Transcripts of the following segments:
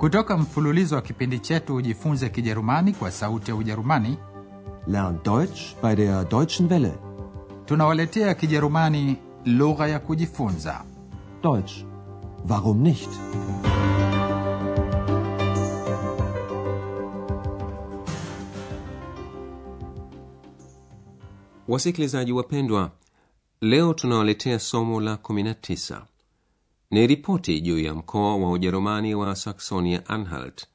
Kutoka mfululizo wa kipindi chetu Ujifunze Kijerumani kwa Sauti ya Ujerumani, Lern Deutsch bei der Deutschen Welle. tunawaletea Kijerumani lugha ya kujifunza. Deutsch. Warum nicht? Wasikilizaji wapendwa, leo tunawaletea somo la 19 ni ripoti juu ya mkoa wa Ujerumani wa Saksonia Anhalt.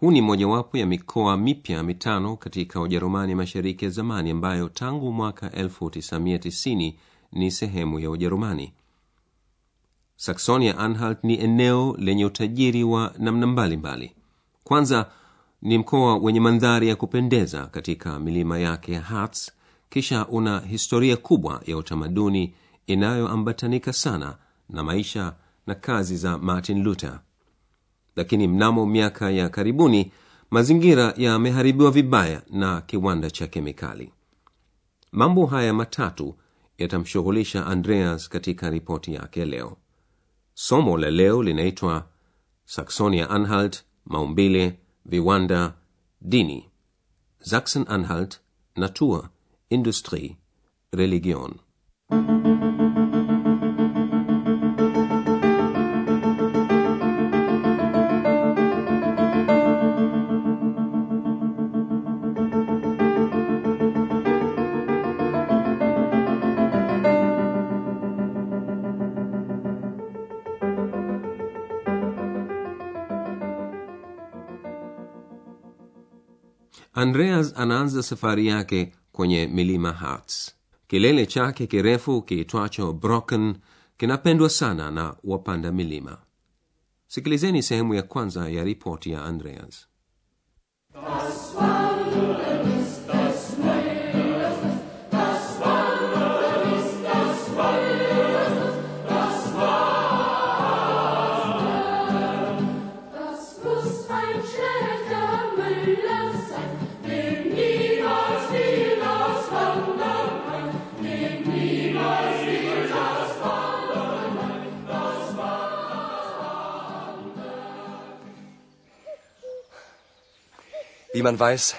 Huu ni mojawapo ya mikoa mipya mitano katika Ujerumani mashariki ya zamani ambayo tangu mwaka 1990 ni sehemu ya Ujerumani. Saksonia Anhalt ni eneo lenye utajiri wa namna mbalimbali. Kwanza ni mkoa wenye mandhari ya kupendeza katika milima yake ya Harz. Kisha una historia kubwa ya utamaduni inayoambatanika sana na maisha na kazi za Martin Luther. Lakini mnamo miaka ya karibuni mazingira yameharibiwa vibaya na kiwanda cha kemikali. Mambo haya matatu yatamshughulisha Andreas katika ripoti yake leo. Somo la leo linaitwa Saxonia Anhalt, maumbile, viwanda, dini. Sachsen Anhalt, Natur, Industrie, Religion. Andreas anaanza safari yake kwenye milima Harz. Kilele chake kirefu kiitwacho Brocken kinapendwa sana na wapanda milima. Sikilizeni sehemu ya kwanza ya ripoti ya Andreas. Das Wie man weiß,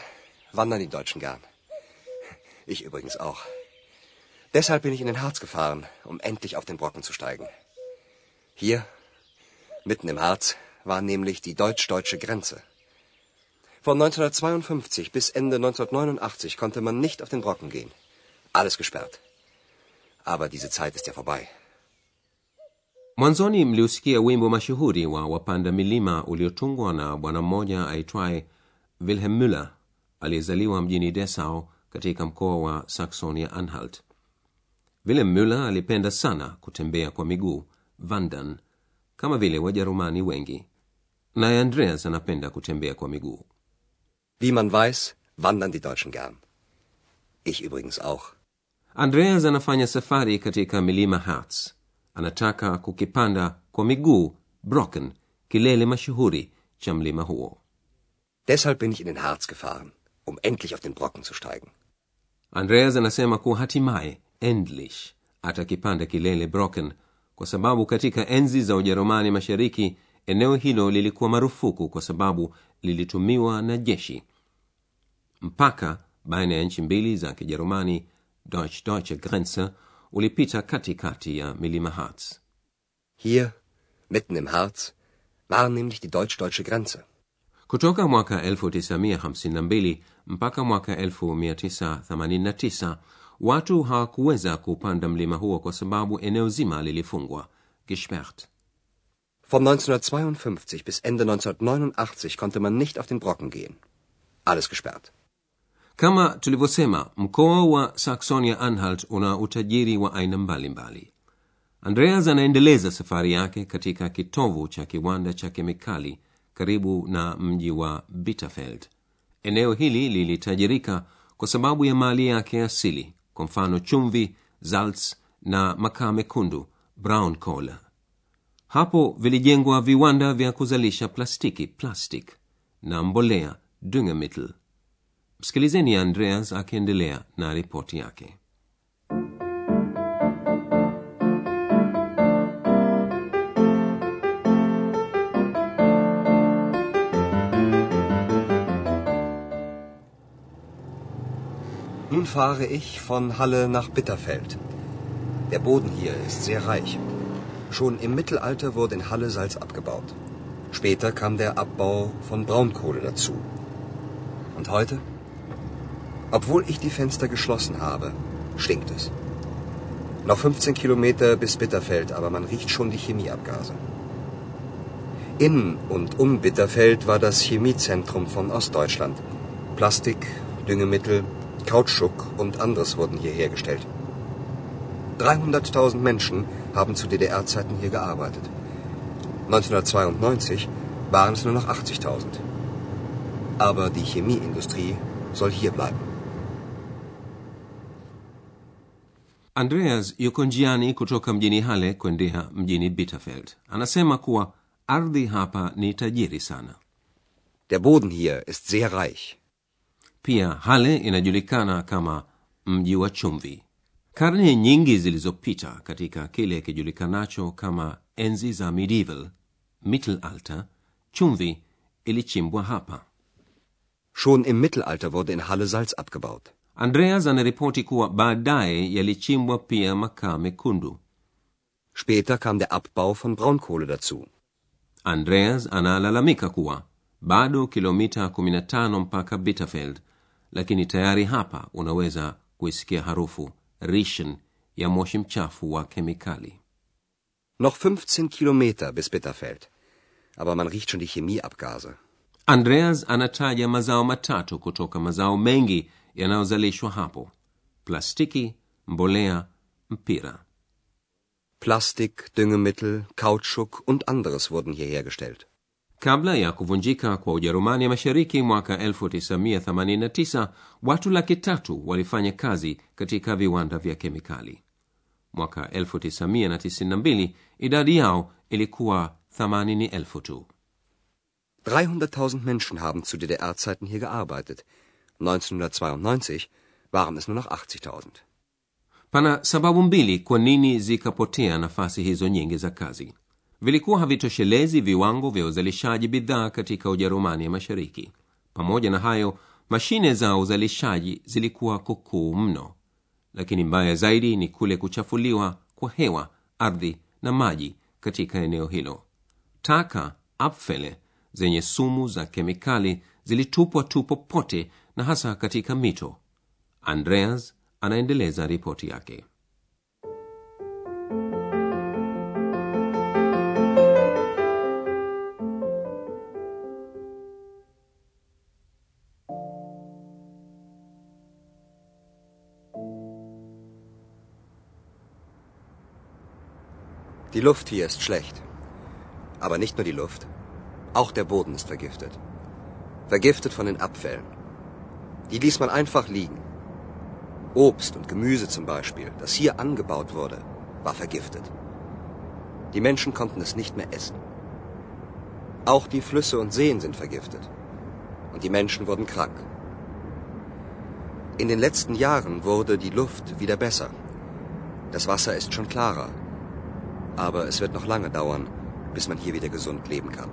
wandern die Deutschen gern. Ich übrigens auch. Deshalb bin ich in den Harz gefahren, um endlich auf den Brocken zu steigen. Hier, mitten im Harz, war nämlich die deutsch-deutsche Grenze. Von 1952 bis Ende 1989 konnte man nicht auf den Brocken gehen. Alles gesperrt. Aber diese Zeit ist ja vorbei. Mwanzoni mliusikia wimbo mashuhuri wa wapanda milima uliotungwa na bwana mmoja aitwaye Wilhelm Müller aliyezaliwa mjini Dessau katika mkoa wa Saksonia Anhalt. Wilhelm Müller alipenda sana kutembea kwa miguu wandern, kama vile Wajerumani wengi, naye Andreas anapenda kutembea kwa miguu. Wie man weiß, wandern die Deutschen gern. Ich übrigens auch. Andreas anafanya safari katika milima Harz. Anataka kukipanda kwa miguu Brocken, kilele mashuhuri cha mlima huo. Deshalb bin ich in den Harz gefahren, um endlich auf den Brocken zu steigen. Andreas anasema kuwa hatimaye endlich atakipanda kilele Brocken kwa sababu katika enzi za Ujerumani Mashariki eneo hilo lilikuwa marufuku kwa sababu lilitumiwa na jeshi. Mpaka baina ya nchi mbili za Kijerumani Deutsch-Deutsche Grenze ulipita katikati ya milima Harz. Hier, mitten im Harz, war nämlich die deutsch-deutsche Grenze. Kutoka mwaka 1952 mpaka mwaka 1989 watu hawakuweza kupanda mlima huo kwa sababu eneo zima lilifungwa gesperrt. Von 1952 bis Ende 1989 konnte man nicht auf den Brocken gehen. Alles gesperrt. Kama tulivyosema, mkoa wa Saxonia Anhalt una utajiri wa aina mbalimbali. Andreas anaendeleza safari yake katika kitovu cha kiwanda cha kemikali karibu na mji wa Bitterfeld. Eneo hili lilitajirika kwa sababu ya mali yake asili, kwa mfano chumvi, zalts na makaa mekundu, brown coal. Hapo vilijengwa viwanda vya kuzalisha plastiki, plastic na mbolea, düngemittel. Msikilizeni Andreas akiendelea na ripoti yake. Nun fahre ich von Halle nach Bitterfeld. Der Boden hier ist sehr reich. Schon im Mittelalter wurde in Halle Salz abgebaut. Später kam der Abbau von Braunkohle dazu. Und heute? Obwohl ich die Fenster geschlossen habe, stinkt es. Noch 15 Kilometer bis Bitterfeld, aber man riecht schon die Chemieabgase. In und um Bitterfeld war das Chemiezentrum von Ostdeutschland. Plastik, Düngemittel, Kautschuk und anderes wurden hier hergestellt. 300.000 Menschen haben zu DDR-Zeiten hier gearbeitet. 1992 waren es nur noch 80.000. Aber die Chemieindustrie soll hier bleiben. andreas yuko njiani kutoka mjini hale kwendea mjini bitterfeld anasema kuwa ardhi hapa ni tajiri sana Der Boden hier ist sehr reich. Pia hale inajulikana kama mji wa chumvi karne nyingi zilizopita katika kile kijulikanacho kama enzi za medieval mittelalter chumvi ilichimbwa hapa Schon im Mittelalter wurde in Halle Salz abgebaut. andreas anaripoti kuwa baadaye yalichimbwa pia makaa mekundu Später kam der Abbau von Braunkohle dazu. andreas analalamika kuwa bado kilomita 15 mpaka bitterfeld lakini tayari hapa unaweza kuisikia harufu rischen ya moshi mchafu wa kemikali Noch 15 Kilometer bis Bitterfeld. Aber man riecht schon die Chemieabgase. andreas anataja mazao matatu kutoka mazao mengi yanayozalishwa hapo plastiki mbolea mpira Plastik, Düngemittel, Kautschuk und anderes wurden hier hergestellt. Kabla ya kuvunjika kwa ujerumani mashariki mwaka 1989 watu laki tatu walifanya kazi katika viwanda vya kemikali mwaka 1992 idadi yao ilikuwa 80000 tu 300.000 Menschen haben zu DDR-Zeiten hier gearbeitet. 1992 waren es nur noch 80.000. pana sababu mbili kwa nini zikapotea nafasi hizo nyingi za kazi vilikuwa havitoshelezi viwango vya uzalishaji bidhaa katika ujerumani ya mashariki. Pamoja na hayo mashine za uzalishaji zilikuwa kukuu mno. Lakini mbaya zaidi ni kule kuchafuliwa kwa hewa ardhi na maji katika eneo hilo. Taka apfele zenye sumu za kemikali zilitupwa tu popote na hasa katika mito. Andreas anaendeleza ripoti yake Die Luft hier ist schlecht. Aber nicht nur die Luft. Auch der Boden ist vergiftet. Vergiftet von den Abfällen. Die ließ man einfach liegen. Obst und Gemüse zum Beispiel, das hier angebaut wurde, war vergiftet. Die Menschen konnten es nicht mehr essen. Auch die Flüsse und Seen sind vergiftet. Und die Menschen wurden krank. In den letzten Jahren wurde die Luft wieder besser. Das Wasser ist schon klarer. Aber es wird noch lange dauern, bis man hier wieder gesund leben kann.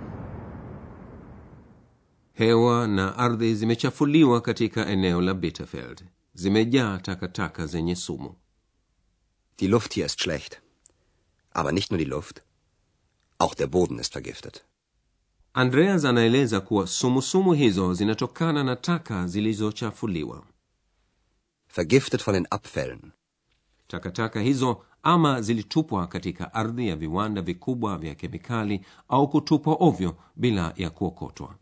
hewa na ardhi zimechafuliwa katika eneo la bitterfeld zimejaa takataka zenye sumu Die Luft hier ist schlecht. Aber nicht nur die Luft. Auch der Boden ist vergiftet. andreas anaeleza kuwa sumusumu hizo zinatokana na taka zilizochafuliwa Vergiftet von den Abfällen. takataka hizo ama zilitupwa katika ardhi ya viwanda vikubwa vya kemikali au kutupwa ovyo bila ya kuokotwa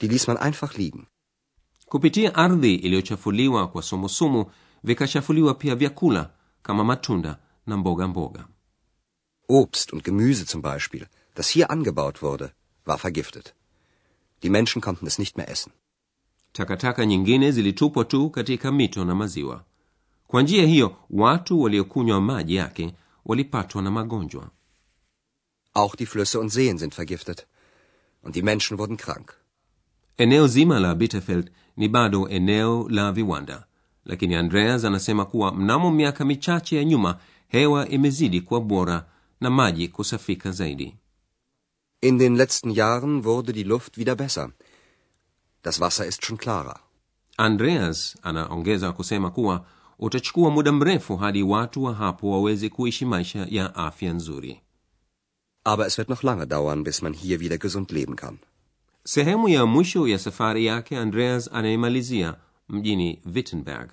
Die ließ man einfach liegen. kupitia ardhi iliyochafuliwa kwa sumusumu vikachafuliwa pia vyakula kama matunda na mboga mboga Obst und Gemüse zum Beispiel, das hier angebaut wurde, war vergiftet. Die Menschen konnten es nicht mehr essen. takataka nyingine zilitupwa tu katika mito na maziwa kwa njia hiyo watu waliokunywa maji yake walipatwa na magonjwa Auch die Flüsse und Seen sind vergiftet. Und die Menschen wurden krank. eneo zima la bitterfeld ni bado eneo la viwanda lakini andreas anasema kuwa mnamo miaka michache ya nyuma hewa imezidi kuwa bora na maji kusafika zaidi In den letzten Jahren wurde die Luft wieder besser. Das Wasser ist schon klarer. andreas anaongeza kusema kuwa utachukua muda mrefu hadi watu wa hapo waweze kuishi maisha ya afya nzuri. Aber es wird noch lange dauern, bis man hier wieder gesund leben kann. sehemu ya mwisho ya safari yake andreas anaimalizia mjini wittenberg.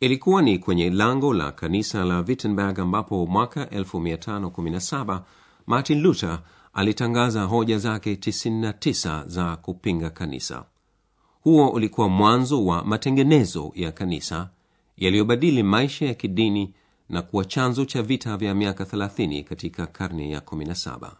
Ilikuwa ni kwenye lango la kanisa la wittenberg ambapo mwaka 1517 martin luther alitangaza hoja zake 99 za kupinga kanisa. Huo ulikuwa mwanzo wa matengenezo ya kanisa yaliyobadili maisha ya kidini na kuwa chanzo cha vita vya miaka 30 katika karne ya 17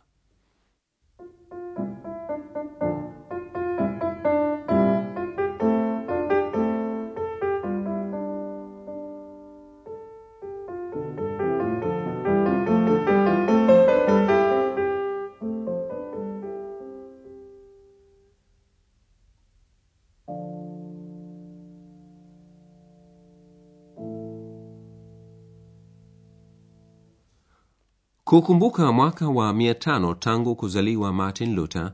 kukumbuka mwaka wa 500 tangu kuzaliwa martin luther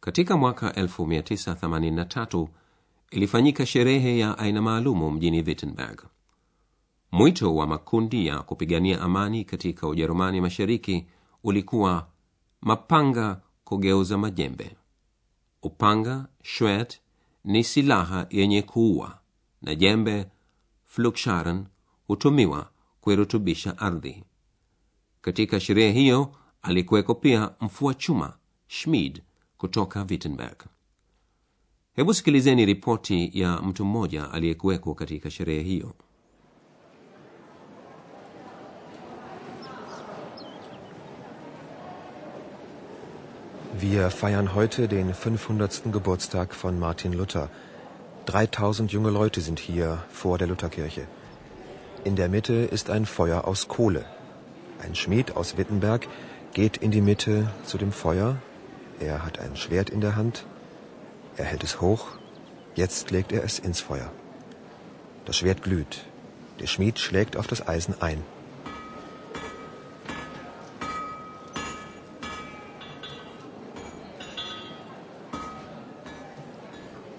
katika mwaka 1983 ilifanyika sherehe ya aina maalumu mjini wittenberg. Mwito wa makundi ya kupigania amani katika ujerumani mashariki ulikuwa mapanga kugeuza majembe. Upanga schwert ni silaha yenye kuua na jembe fluksharen hutumiwa kuirutubisha ardhi katika sherehe hiyo alikuweko pia mfua chuma schmid kutoka wittenberg hebu sikilizeni ripoti ya mtu mmoja aliyekuweko katika sherehe hiyo Wir feiern heute den 500. Geburtstag von Martin Luther. 3000 junge Leute sind hier vor der Lutherkirche. In der Mitte ist ein Feuer aus Kohle. Ein Schmied aus Wittenberg geht in die Mitte zu dem Feuer. Er hat ein Schwert in der Hand. Er hält es hoch. Jetzt legt er es ins Feuer. Das Schwert glüht. Der Schmied schlägt auf das Eisen ein.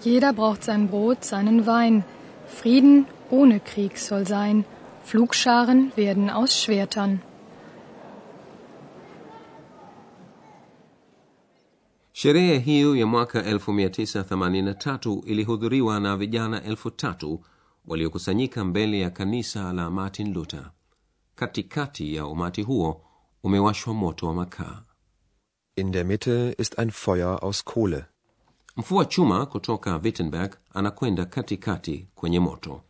Jeder braucht sein Brot, seinen Wein. Frieden ohne Krieg soll sein. Flugscharen werden aus Schwertern. Sherehe hiyo ya mwaka 1983 ilihudhuriwa na vijana elfu tatu waliokusanyika mbele ya kanisa la martin luther katikati ya umati huo umewashwa moto wa makaa In der Mitte ist ein Feuer aus Kohle. mfua chuma kutoka wittenberg anakwenda katikati kwenye moto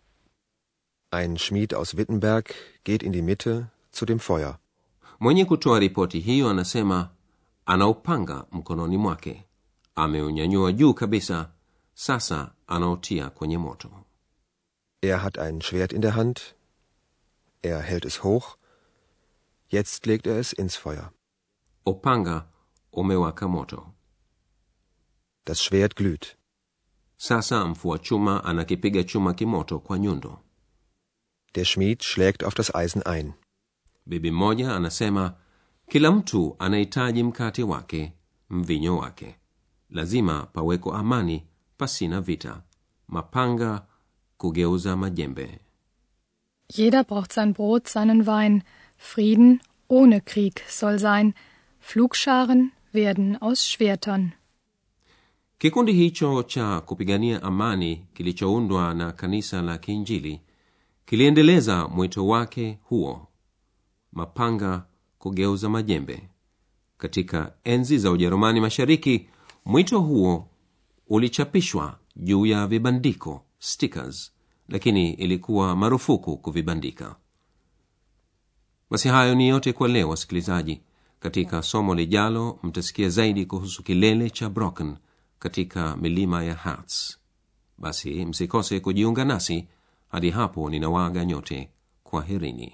Ein Schmied aus Wittenberg geht in die Mitte zu dem Feuer. mwenye kutoa ripoti hiyo anasema ana upanga mkononi mwake ameunyanyua juu kabisa sasa anaotia kwenye moto Er hat ein Schwert in der Hand. Er hält es hoch. Jetzt legt er es ins Feuer. upanga umewaka moto Das Schwert glüht. sasa mfua chuma anakipiga chuma kimoto kwa nyundo Der Schmied schlägt auf das Eisen ein. bibi mmoja anasema kila mtu anahitaji mkate wake mvinyo wake lazima paweko amani pasina vita mapanga kugeuza majembe Jeder braucht sein Brot, seinen Wein. Frieden ohne Krieg soll sein. Flugscharen werden aus Schwertern. kikundi hicho cha kupigania amani kilichoundwa na kanisa la kiinjili kiliendeleza mwito wake huo mapanga kugeuza majembe. Katika enzi za ujerumani mashariki mwito huo ulichapishwa juu ya vibandiko stickers lakini ilikuwa marufuku kuvibandika. Basi hayo ni yote kwa leo wasikilizaji. Katika somo lijalo mtasikia zaidi kuhusu kilele cha brocken katika milima ya harz. Basi msikose kujiunga nasi. Hadi hapo ninawaaga nyote kwaherini